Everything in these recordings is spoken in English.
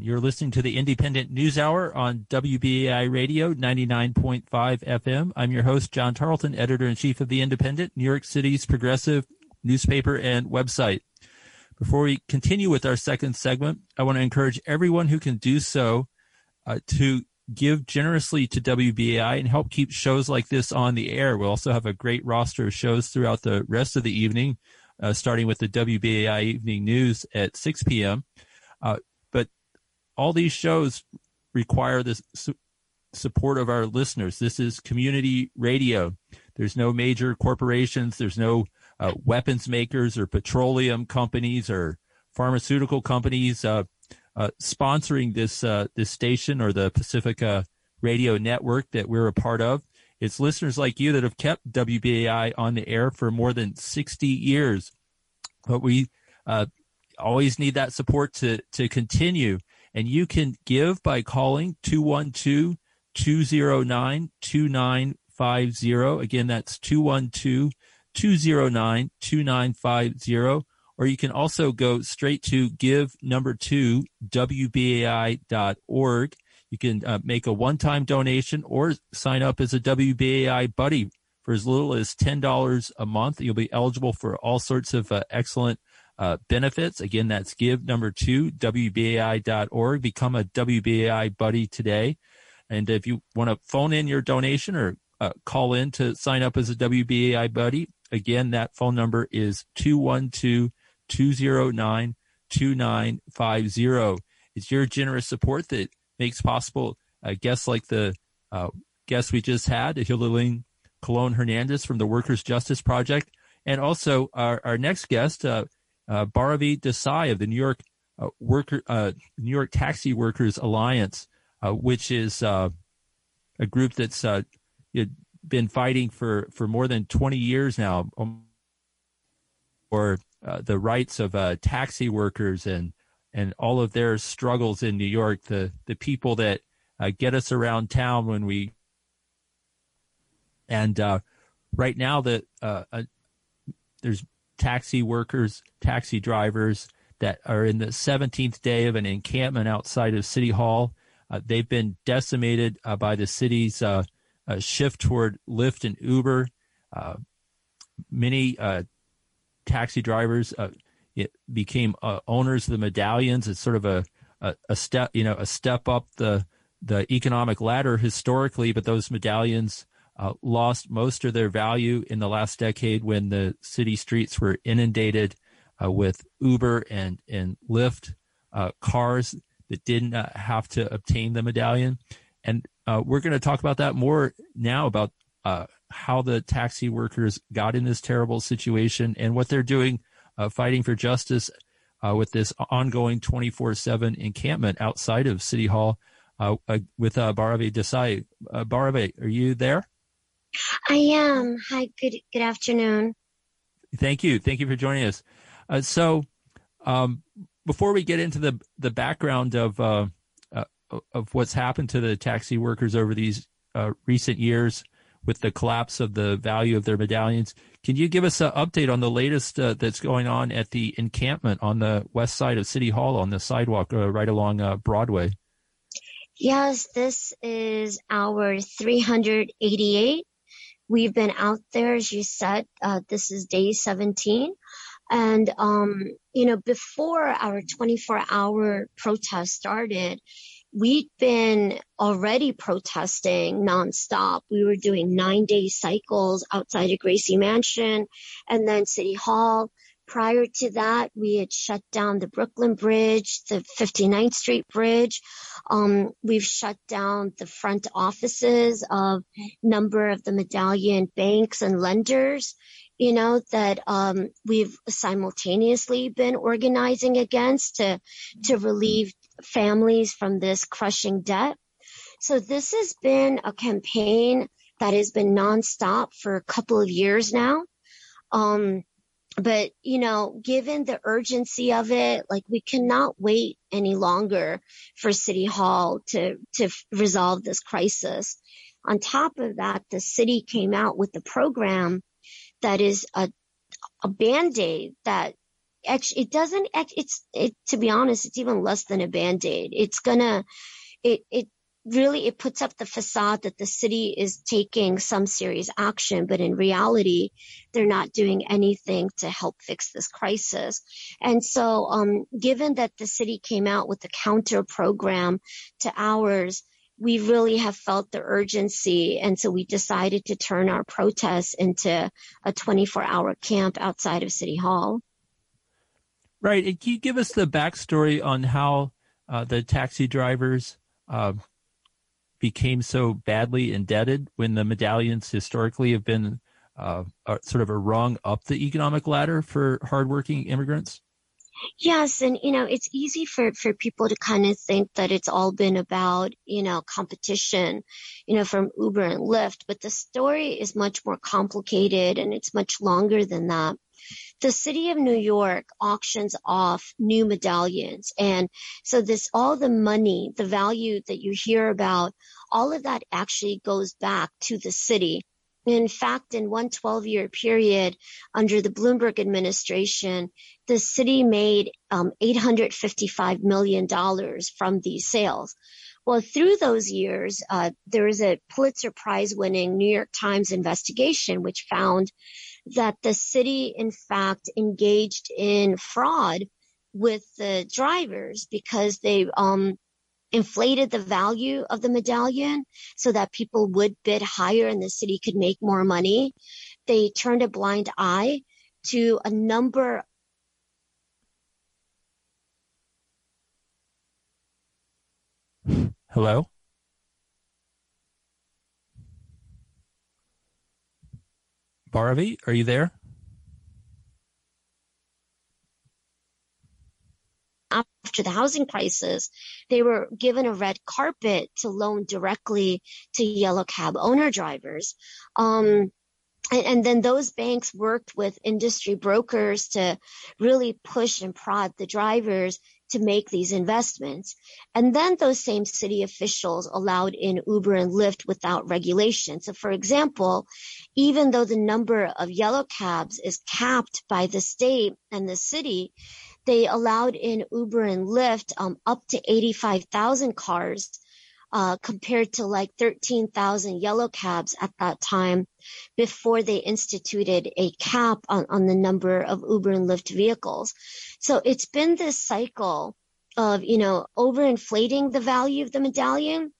You're listening to the Independent News Hour on WBAI Radio 99.5 FM. I'm your host, John Tarleton, editor in chief of The Independent, New York City's progressive newspaper and website. Before we continue with our second segment, I want to encourage everyone who can do so uh, to give generously to WBAI and help keep shows like this on the air. We'll also have a great roster of shows throughout the rest of the evening, uh, starting with the WBAI Evening News at 6 p.m. Uh, all these shows require the su- support of our listeners. This is community radio. There's no major corporations. There's no uh, weapons makers or petroleum companies or pharmaceutical companies uh, uh, sponsoring this uh, this station or the Pacifica Radio Network that we're a part of. It's listeners like you that have kept WBAI on the air for more than 60 years. But we uh, always need that support to to continue. And you can give by calling 212 209 2950. Again, that's 212 209 2950. Or you can also go straight to give number two, WBAI.org. You can uh, make a one time donation or sign up as a WBAI buddy for as little as $10 a month. You'll be eligible for all sorts of uh, excellent uh, benefits. Again, that's give number two, WBAI.org. Become a WBAI buddy today. And if you want to phone in your donation or uh, call in to sign up as a WBAI buddy, Again, that phone number is 212 209 2950. It's your generous support that makes possible uh, guests like the uh, guest we just had, Hildalyn Colon Hernandez from the Workers' Justice Project, and also our, our next guest, uh, uh, Bhairavi Desai of the New York uh, Worker uh, New York Taxi Workers Alliance, uh, which is uh, a group that's uh, been fighting for, for more than 20 years now um, for the rights of uh, taxi workers and and all of their struggles in New York, the the people that get us around town when we and uh, right now uh, there's taxi workers, taxi drivers that are in the 17th day of an encampment outside of City Hall. they've been decimated by the city's a shift toward Lyft and Uber. Uh, many uh, taxi drivers uh, became uh, owners of the medallions. It's sort of a, a, a, step, you know, a step up the the economic ladder historically. But those medallions uh, lost most of their value in the last decade when the city streets were inundated uh, with Uber and and Lyft cars that didn't have to obtain the medallion. And uh, we're going to talk about that more now about uh, how the taxi workers got in this terrible situation and what they're doing uh, fighting for justice uh, with this ongoing 24-7 encampment outside of City Hall uh, uh, with uh, Desai. Uh, are you there? I am. Hi, good good afternoon. Thank you. Thank you for joining us. so um, before we get into the, the background of of what's happened to the taxi workers over these uh, recent years with the collapse of the value of their medallions. Can you give us an update on the latest uh, that's going on at the encampment on the west side of City Hall on the sidewalk uh, right along uh, Broadway? Yes, this is our 388. We've been out there, as you said, uh, this is day 17. And, um, you know, before our 24 hour protest started, we'd been already protesting nonstop. We were doing nine day cycles outside of Gracie Mansion and then City Hall. Prior to that, we had shut down the Brooklyn Bridge, the 59th Street Bridge. Um, we've shut down the front offices of number of the medallion banks and lenders you know, that um, we've simultaneously been organizing against to to relieve families from this crushing debt. So this has been a campaign that has been nonstop for a couple of years now. Um, but you know, given the urgency of it, like we cannot wait any longer for City Hall to to resolve this crisis. On top of that, the city came out with a program that is a, a band-aid that actually, it doesn't, it's, it, to be honest, it's even less than a band-aid. It's gonna, it, it really, it puts up the facade that the city is taking some serious action, but in reality, they're not doing anything to help fix this crisis. And so, um, given that the city came out with a counter program to ours, we really have felt the urgency. And so we decided to turn our protests into a 24 hour camp outside of City Hall. Right. And can you give us the backstory on how uh, the taxi drivers uh, became so badly indebted when the medallions historically have been uh, sort of a rung up the economic ladder for hardworking immigrants? Yes, and you know, it's easy for for people to kind of think that it's all been about, you know, competition, you know, from Uber and Lyft, but the story is much more complicated and it's much longer than that. The city of New York auctions off new medallions. And so this, all the money, the value that you hear about, all of that actually goes back to the city. In fact, in one 12 year period under the Bloomberg administration, the city made um, $855 million from these sales. Well, through those years, uh, there was a Pulitzer Prize winning New York Times investigation, which found that the city, in fact, engaged in fraud with the drivers because they um, inflated the value of the medallion so that people would bid higher and the city could make more money. They turned a blind eye to a number Hello? Bhairavi, are you there? After the housing crisis, they were given a red carpet to loan directly to yellow cab owner drivers. Um, and, and, then those banks worked with industry brokers to really push and prod the drivers to make these investments. And then those same city officials allowed in Uber and Lyft without regulation. So for example, even though the number of yellow cabs is capped by the state and the city, they allowed in Uber and Lyft um, up to 85,000 cars uh, compared to like 13,000 yellow cabs at that time before they instituted a cap on, on the number of Uber and Lyft vehicles. So it's been this cycle of, you know, overinflating the value of the medallion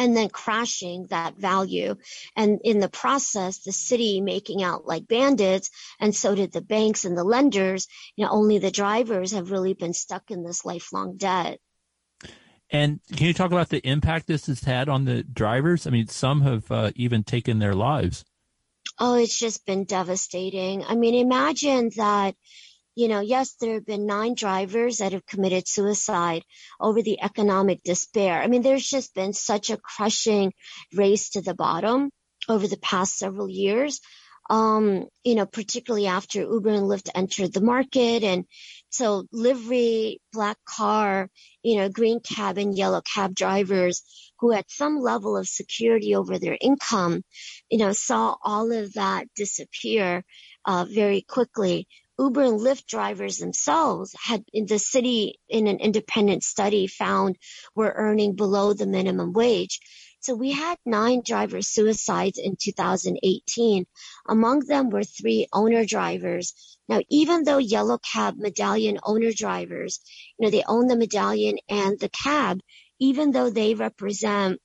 and then crashing that value. And in the process, the city making out like bandits, and so did the banks and the lenders. You know, only the drivers have really been stuck in this lifelong debt. And can you talk about the impact this has had on the drivers? I mean, some have uh, even taken their lives. Oh, it's just been devastating. I mean, imagine that you know, yes, there have been nine drivers that have committed suicide over the economic despair. I mean, there's just been such a crushing race to the bottom over the past several years. Um, you know, particularly after Uber and Lyft entered the market. And so livery, black car, you know, green cab and yellow cab drivers who had some level of security over their income, you know, saw all of that disappear uh, very quickly Uber and Lyft drivers themselves had in the city in an independent study found were earning below the minimum wage. So we had nine driver suicides in 2018. Among them were three owner drivers. Now, even though yellow cab medallion owner drivers, you know, they own the medallion and the cab, even though they represent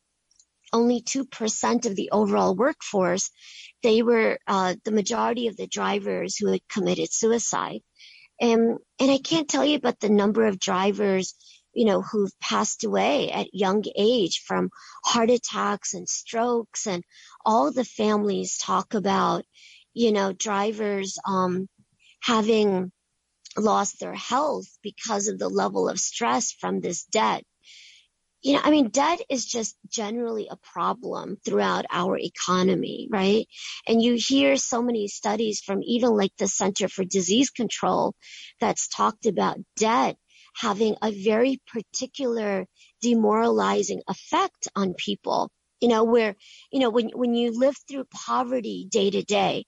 only 2% of the overall workforce, they were uh, the majority of the drivers who had committed suicide. And, and I can't tell you about the number of drivers, you know, who've passed away at young age from heart attacks and strokes and all the families talk about, you know, drivers, um, having lost their health because of the level of stress from this debt you know, I mean, debt is just generally a problem throughout our economy, right? And you hear so many studies from even like the Center for Disease Control that's talked about debt having a very particular demoralizing effect on people. You know, where, you know, when, when you live through poverty day to day,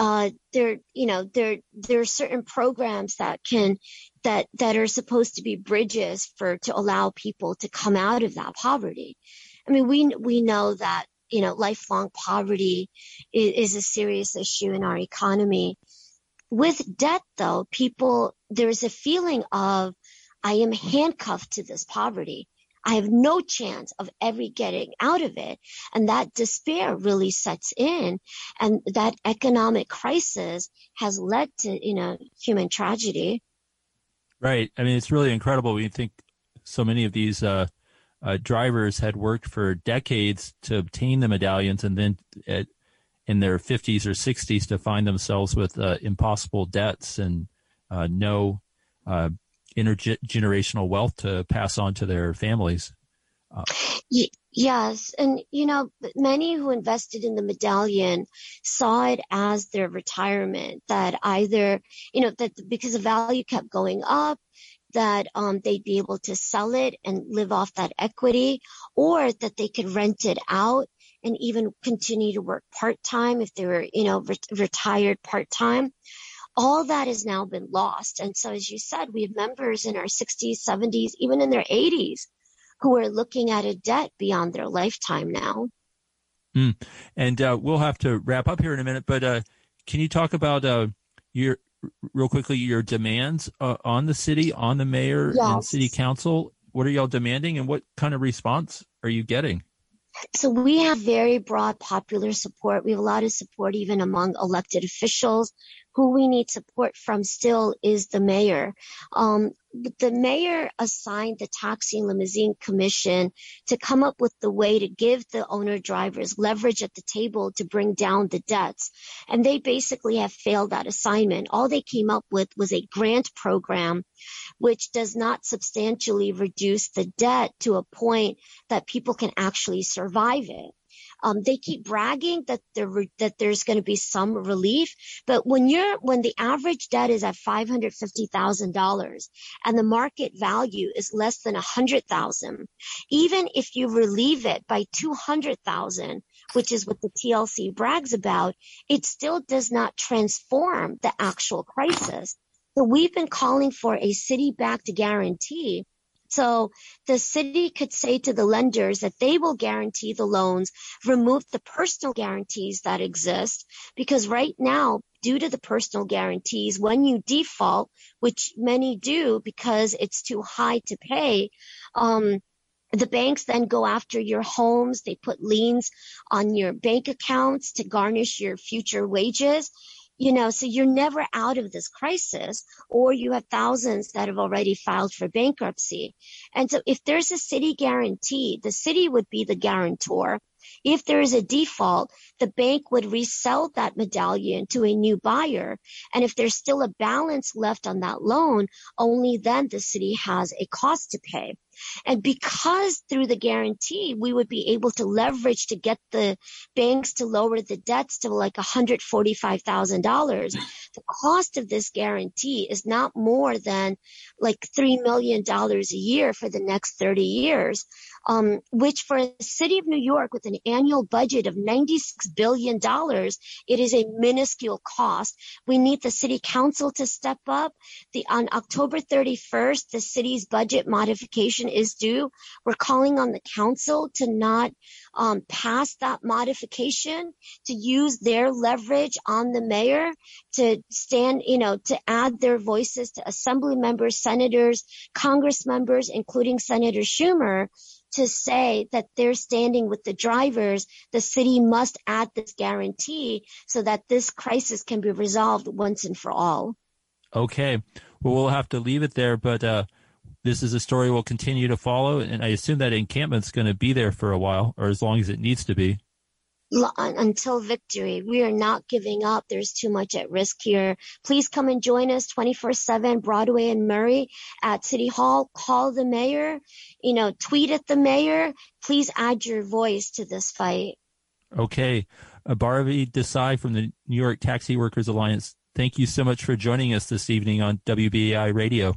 uh, there, you know, there, there are certain programs that can, that, that are supposed to be bridges for, to allow people to come out of that poverty. I mean, we, we know that, you know, lifelong poverty is, is a serious issue in our economy. With debt, though, people, there's a feeling of, I am handcuffed to this poverty. I have no chance of ever getting out of it. And that despair really sets in. And that economic crisis has led to, you know, human tragedy. Right. I mean, it's really incredible when you think so many of these, uh, uh, drivers had worked for decades to obtain the medallions and then at, in their 50s or 60s to find themselves with uh, impossible debts and uh, no uh, intergenerational wealth to pass on to their families. Uh, yes. And, you know, many who invested in the medallion saw it as their retirement that either, you know, that because the value kept going up, that um, they'd be able to sell it and live off that equity, or that they could rent it out and even continue to work part time if they were, you know, re- retired part time all that has now been lost. And so, as you said, we have members in our 60s, 70s, even in their 80s who are looking at a debt beyond their lifetime now. Mm. And uh, we'll have to wrap up here in a minute, but uh, can you talk about uh, your real quickly your demands uh, on the city, on the mayor yes. and city council? What are y'all demanding, and what kind of response are you getting? So we have very broad popular support. We have a lot of support even among elected officials who we need support from still is the mayor. Um, the mayor assigned the taxi and limousine commission to come up with the way to give the owner drivers leverage at the table to bring down the debts. And they basically have failed that assignment. All they came up with was a grant program which does not substantially reduce the debt to a point that people can actually survive it. Um, they keep bragging that there that there's going to be some relief, but when you're when the average debt is at five hundred fifty thousand dollars and the market value is less than a hundred thousand, even if you relieve it by two hundred thousand, which is what the TLC brags about, it still does not transform the actual crisis. So we've been calling for a city-backed guarantee so the city could say to the lenders that they will guarantee the loans, remove the personal guarantees that exist, because right now, due to the personal guarantees, when you default, which many do because it's too high to pay, um, the banks then go after your homes. They put liens on your bank accounts to garnish your future wages you know, so you're never out of this crisis, or you have thousands that have already filed for bankruptcy. And so if there's a city guarantee, the city would be the guarantor. If there is a default, the bank would resell that medallion to a new buyer. And if there's still a balance left on that loan, only then the city has a cost to pay. And because through the guarantee, we would be able to leverage to get the banks to lower the debts to like $145,000. The cost of this guarantee is not more than like $3 million a year for the next 30 years um, which for a city of New York with an annual budget of $96 billion, it is a minuscule cost. We need the city council to step up. The, on October 31st, the city's budget modification is due. We're calling on the council to not um, pass that modification, to use their leverage on the mayor to stand, you know, to add their voices to assembly members, senators, congress members, including Senator Schumer, to say that they're standing with the drivers, the city must add this guarantee so that this crisis can be resolved once and for all. Okay. Well, we'll have to leave it there, but uh, this is a story we'll continue to follow, and I assume that encampment's going to be there for a while, or as long as it needs to be until victory. We are not giving up. There's too much at risk here. Please come and join us 24 7 Broadway and Murray at City Hall. Call the mayor, you know, tweet at the mayor. Please add your voice to this fight. Okay. Uh, Bharati Desai from the New York Taxi Workers Alliance. Thank you so much for joining us this evening on WBAI Radio.